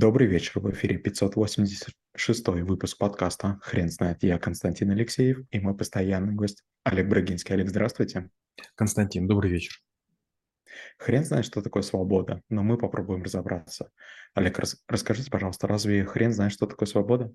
Добрый вечер, в эфире 586 выпуск подкаста «Хрен знает». Я Константин Алексеев и мой постоянный гость Олег Брагинский. Олег, здравствуйте. Константин, добрый вечер. Хрен знает, что такое свобода, но мы попробуем разобраться. Олег, рас- расскажите, пожалуйста, разве хрен знает, что такое свобода?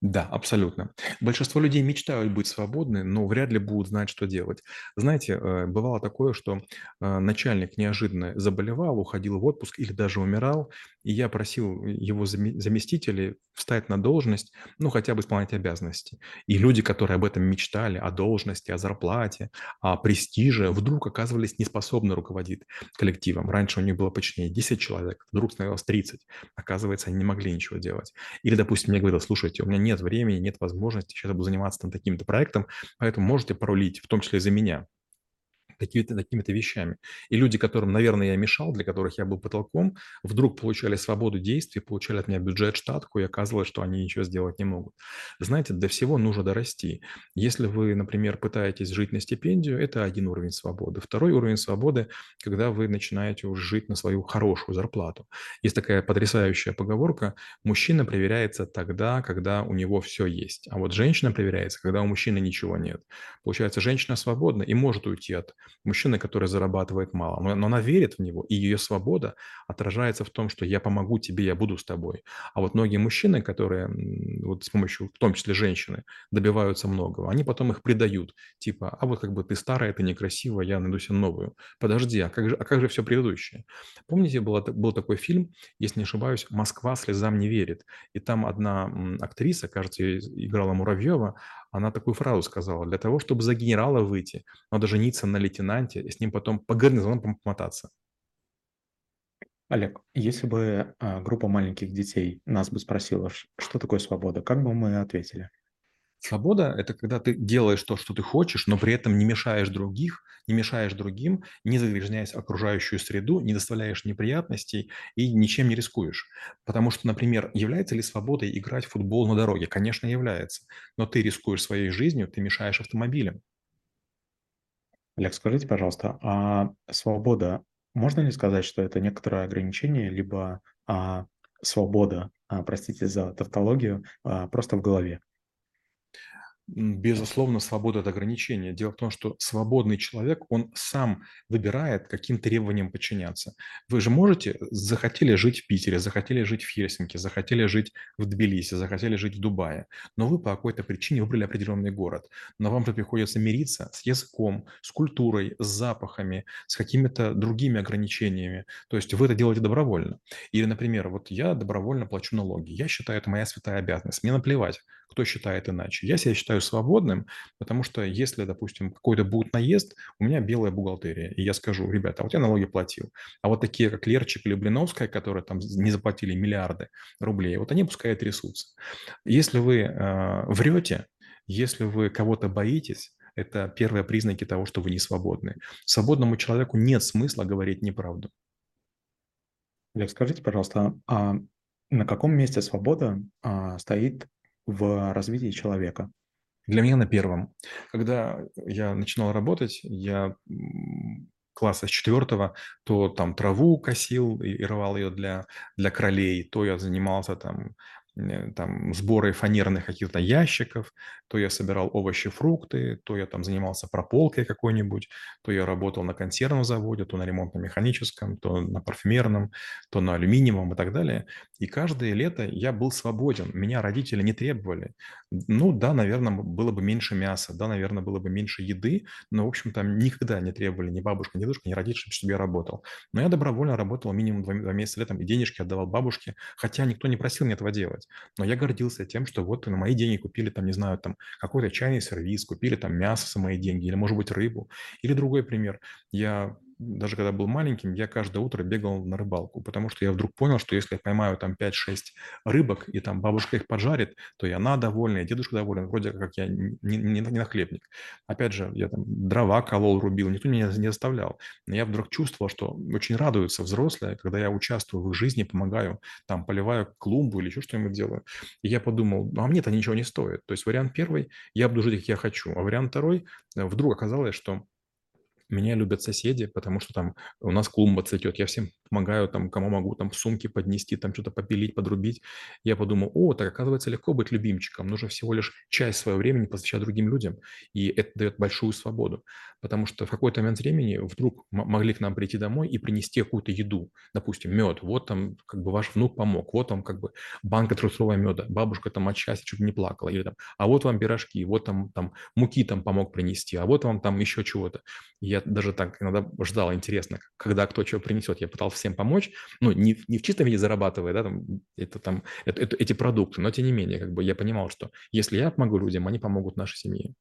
Да, абсолютно. Большинство людей мечтают быть свободны, но вряд ли будут знать, что делать. Знаете, э, бывало такое, что э, начальник неожиданно заболевал, уходил в отпуск или даже умирал, и я просил его заме- заместителей встать на должность, ну, хотя бы исполнять обязанности. И люди, которые об этом мечтали, о должности, о зарплате, о престиже, вдруг оказывались неспособны руководить коллективом. Раньше у них было почти 10 человек, вдруг становилось 30. Оказывается, они не могли ничего делать. Или, допустим, мне говорил, слушайте, у меня нет времени, нет возможности, сейчас буду заниматься там таким-то проектом, поэтому можете порулить, в том числе за меня какими-то такими-то вещами. И люди, которым, наверное, я мешал, для которых я был потолком, вдруг получали свободу действий, получали от меня бюджет, штатку, и оказывалось, что они ничего сделать не могут. Знаете, до всего нужно дорасти. Если вы, например, пытаетесь жить на стипендию, это один уровень свободы. Второй уровень свободы, когда вы начинаете уже жить на свою хорошую зарплату. Есть такая потрясающая поговорка, мужчина проверяется тогда, когда у него все есть, а вот женщина проверяется, когда у мужчины ничего нет. Получается, женщина свободна и может уйти от мужчина, который зарабатывает мало, но, но она верит в него, и ее свобода отражается в том, что я помогу тебе, я буду с тобой. А вот многие мужчины, которые вот с помощью, в том числе женщины, добиваются многого, они потом их предают, типа, а вот как бы ты старая, ты некрасивая, я найду себе новую. Подожди, а как же, а как же все предыдущее? Помните, был, был такой фильм, если не ошибаюсь, «Москва слезам не верит», и там одна актриса, кажется, играла Муравьева, она такую фразу сказала, для того, чтобы за генерала выйти, надо жениться на лейтенанте и с ним потом по гарнизонам помотаться. Олег, если бы а, группа маленьких детей нас бы спросила, что такое свобода, как бы мы ответили? Свобода– это когда ты делаешь то, что ты хочешь, но при этом не мешаешь других, не мешаешь другим, не загрязняясь окружающую среду, не доставляешь неприятностей и ничем не рискуешь. Потому что, например, является ли свободой играть в футбол на дороге? Конечно, является. Но ты рискуешь своей жизнью, ты мешаешь автомобилям. Олег, скажите, пожалуйста, а свобода, можно ли сказать, что это некоторое ограничение, либо а, свобода, а, простите за тавтологию, а, просто в голове? Безусловно, свобода от ограничения. Дело в том, что свободный человек, он сам выбирает, каким требованиям подчиняться. Вы же можете, захотели жить в Питере, захотели жить в Хельсинки, захотели жить в Тбилиси, захотели жить в Дубае, но вы по какой-то причине выбрали определенный город. Но вам же приходится мириться с языком, с культурой, с запахами, с какими-то другими ограничениями. То есть вы это делаете добровольно. Или, например, вот я добровольно плачу налоги. Я считаю, это моя святая обязанность. Мне наплевать, кто считает иначе. Я себя считаю свободным, потому что если, допустим, какой-то будет наезд, у меня белая бухгалтерия, и я скажу, ребята, вот я налоги платил, а вот такие, как Лерчик или Блиновская, которые там не заплатили миллиарды рублей, вот они пускай трясутся. Если вы э, врете, если вы кого-то боитесь, это первые признаки того, что вы не свободны. Свободному человеку нет смысла говорить неправду. Олег, скажите, пожалуйста, а на каком месте свобода а, стоит в развитии человека? Для меня на первом. Когда я начинал работать, я класса с четвертого, то там траву косил и, рвал ее для, для кролей, то я занимался там там сборы фанерных каких-то ящиков, то я собирал овощи, фрукты, то я там занимался прополкой какой-нибудь, то я работал на консервном заводе, то на ремонтно-механическом, то на парфюмерном, то на алюминиевом и так далее. И каждое лето я был свободен, меня родители не требовали. Ну да, наверное, было бы меньше мяса, да, наверное, было бы меньше еды, но, в общем, там никогда не требовали ни бабушка, ни дедушка, ни родители, чтобы я работал. Но я добровольно работал минимум два, два месяца летом и денежки отдавал бабушке, хотя никто не просил мне этого делать. Но я гордился тем, что вот на мои деньги купили там, не знаю, там какой-то чайный сервис, купили там мясо за мои деньги или, может быть, рыбу. Или другой пример. Я даже когда был маленьким, я каждое утро бегал на рыбалку, потому что я вдруг понял, что если я поймаю там 5-6 рыбок, и там бабушка их поджарит, то и она довольна, и дедушка доволен, вроде как я не, не, не нахлебник. Опять же, я там дрова колол, рубил, никто меня не заставлял. Но я вдруг чувствовал, что очень радуются взрослые, когда я участвую в их жизни, помогаю, там, поливаю клумбу или еще что-нибудь делаю. И я подумал, ну, а мне это ничего не стоит. То есть вариант первый, я буду жить, как я хочу, а вариант второй, э, вдруг оказалось, что Меня любят соседи, потому что там у нас клумба цветет. Я всем помогаю, там, кому могу, там, сумки поднести, там, что-то попилить, подрубить. Я подумал, о, так оказывается легко быть любимчиком. Нужно всего лишь часть своего времени посвящать другим людям. И это дает большую свободу. Потому что в какой-то момент времени вдруг могли к нам прийти домой и принести какую-то еду. Допустим, мед. Вот там как бы ваш внук помог. Вот там как бы банка трусового меда. Бабушка там от счастья чуть не плакала. Или там, а вот вам пирожки, вот там, там муки там помог принести, а вот вам там еще чего-то. Я даже так иногда ждал, интересно, когда кто что принесет. Я пытался всем помочь, ну, не, не в чистом виде зарабатывая, да, там, это там, это, это, эти продукты, но тем не менее, как бы я понимал, что если я помогу людям, они помогут нашей семье.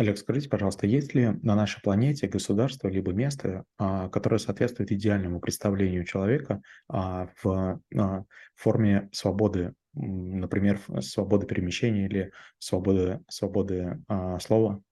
Олег, скажите, пожалуйста, есть ли на нашей планете государство либо место, а, которое соответствует идеальному представлению человека а, в а, форме свободы, например, свободы перемещения или свободы, свободы слова?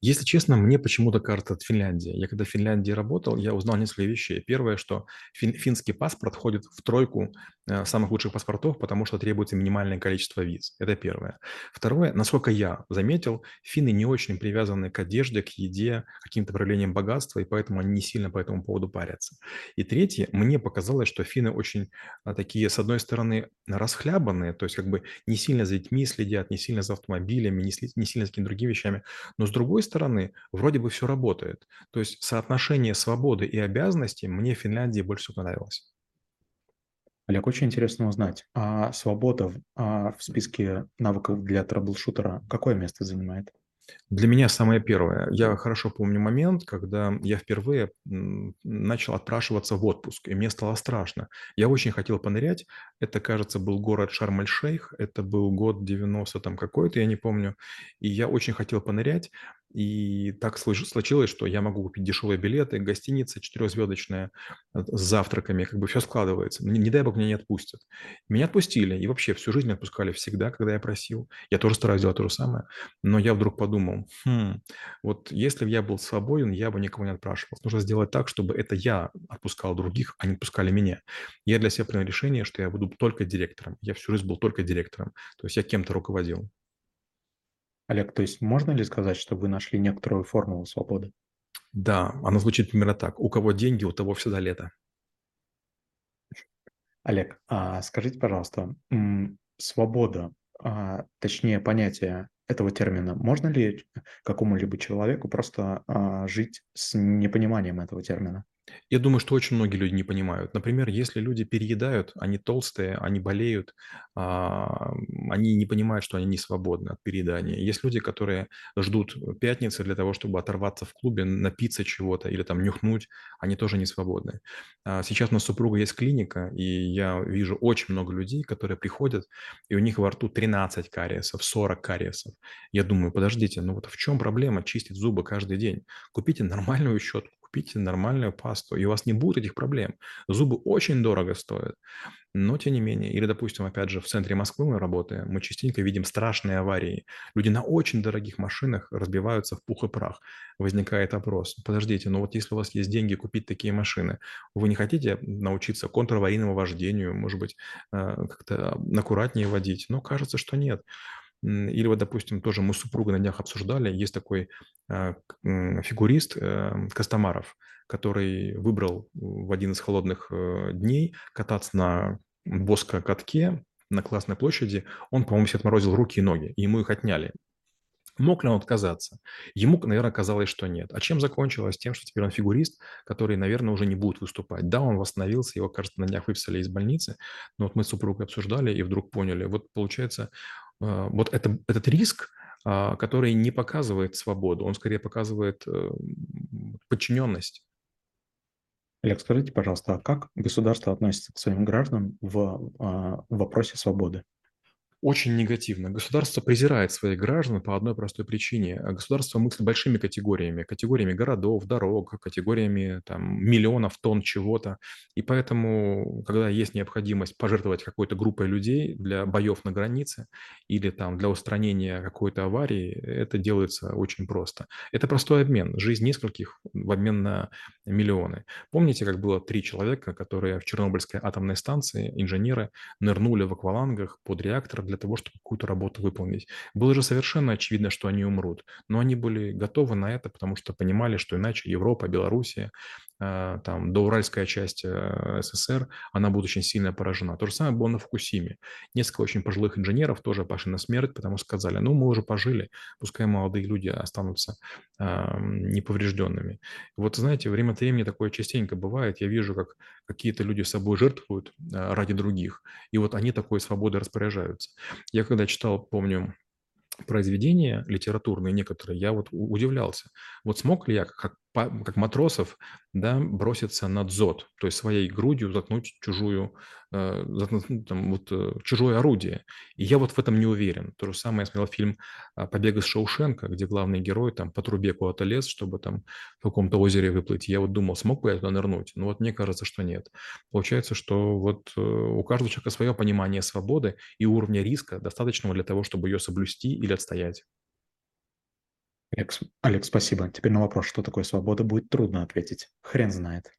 Если честно, мне почему-то кажется от Финляндии. Я когда в Финляндии работал, я узнал несколько вещей. Первое, что фин, финский паспорт входит в тройку э, самых лучших паспортов, потому что требуется минимальное количество виз. Это первое. Второе, насколько я заметил, финны не очень привязаны к одежде, к еде, к каким-то проявлениям богатства, и поэтому они не сильно по этому поводу парятся. И третье, мне показалось, что финны очень а, такие, с одной стороны, расхлябанные, то есть как бы не сильно за детьми следят, не сильно за автомобилями, не, не сильно за какими-то другими вещами, но с другой другой стороны, вроде бы все работает. То есть соотношение свободы и обязанностей мне в Финляндии больше всего понравилось. Олег, очень интересно узнать, а свобода а в списке навыков для траблшутера какое место занимает? Для меня самое первое. Я хорошо помню момент, когда я впервые начал отпрашиваться в отпуск, и мне стало страшно. Я очень хотел понырять. Это, кажется, был город Шарм-эль-Шейх. Это был год 90 там какой-то, я не помню. И я очень хотел понырять. И так случилось, что я могу купить дешевые билеты, гостиница четырехзвездочная э, с завтраками, как бы все складывается. Не, не дай бог меня не отпустят. Меня отпустили, и вообще всю жизнь отпускали всегда, когда я просил. Я тоже стараюсь делать то же самое. Но я вдруг подумал, хм, вот если бы я был свободен, я бы никого не отпрашивал. Нужно сделать так, чтобы это я отпускал других, а не отпускали меня. Я для себя принял решение, что я буду только директором. Я всю жизнь был только директором. То есть я кем-то руководил. Олег, то есть можно ли сказать, что вы нашли некоторую формулу свободы? Да, она звучит примерно так. У кого деньги, у того всегда лето. Олег, а скажите, пожалуйста, свобода, а, точнее понятие этого термина, можно ли какому-либо человеку просто а, жить с непониманием этого термина? Я думаю, что очень многие люди не понимают. Например, если люди переедают, они толстые, они болеют, а, они не понимают, что они не свободны от переедания. Есть люди, которые ждут пятницы для того, чтобы оторваться в клубе, напиться чего-то или там нюхнуть, они тоже не свободны. А, сейчас у нас супруга есть клиника, и я вижу очень много людей, которые приходят, и у них во рту 13 кариесов, 40 кариесов. Я думаю, подождите, ну вот в чем проблема чистить зубы каждый день? Купите нормальную щетку, купите нормальную пасту, и у вас не будет этих проблем. Зубы очень дорого стоят, но тем не менее. Или, допустим, опять же, в центре Москвы мы работаем, мы частенько видим страшные аварии. Люди на очень дорогих машинах разбиваются в пух и прах. Возникает вопрос, подождите, ну вот если у вас есть деньги купить такие машины, вы не хотите научиться контраварийному вождению, может быть, э, как-то аккуратнее водить? Но кажется, что нет. Или вот, допустим, тоже мы с супругой на днях обсуждали, есть такой а, фигурист э, Костомаров, который выбрал в один из холодных э, дней кататься на боско-катке на Классной площади. Он, по-моему, себе отморозил руки и ноги, и ему их отняли. Мог ли он отказаться? Ему, наверное, казалось, что нет. А чем закончилось? Тем, что теперь он фигурист, который, наверное, уже не будет выступать. Да, он восстановился, его, кажется, на днях выписали из больницы, но вот мы с супругой обсуждали и вдруг поняли, вот получается, вот это, этот риск, а, который не показывает свободу, он скорее показывает э, подчиненность. Олег, скажите, пожалуйста, а как государство относится к своим гражданам в, в вопросе свободы? Очень негативно. Государство презирает своих граждан по одной простой причине. Государство мыслит большими категориями, категориями городов, дорог, категориями там, миллионов тонн чего-то. И поэтому, когда есть необходимость пожертвовать какой-то группой людей для боев на границе или там, для устранения какой-то аварии, это делается очень просто. Это простой обмен. Жизнь нескольких в обмен на миллионы. Помните, как было три человека, которые в Чернобыльской атомной станции, инженеры, нырнули в аквалангах под реактор для того, чтобы какую-то работу выполнить. Было же совершенно очевидно, что они умрут, но они были готовы на это, потому что понимали, что иначе Европа, Белоруссия, там, доуральская часть э, СССР, она будет очень сильно поражена. То же самое было на Фукусиме. Несколько очень пожилых инженеров тоже пошли на смерть, потому что сказали, ну, мы уже пожили, пускай молодые люди останутся неповрежденными. Вот, знаете, время от времени такое частенько бывает. Я вижу, как какие-то люди собой жертвуют ради других, и вот они такой свободой распоряжаются. Я когда читал, помню, произведения литературные некоторые, я вот удивлялся. Вот смог ли я, как как матросов, да, броситься на дзот, то есть своей грудью заткнуть чужую, э, заткнуть, ну, там, вот, э, чужое орудие. И я вот в этом не уверен. То же самое я смотрел фильм а, «Побег из Шоушенка», где главный герой там по трубе куда-то лез, чтобы там в каком-то озере выплыть. Я вот думал, смог бы я туда нырнуть? Но вот мне кажется, что нет. Получается, что вот э, у каждого человека свое понимание свободы и уровня риска, достаточного для того, чтобы ее соблюсти или отстоять. Алекс, спасибо. Теперь на вопрос, что такое свобода, будет трудно ответить. Хрен знает.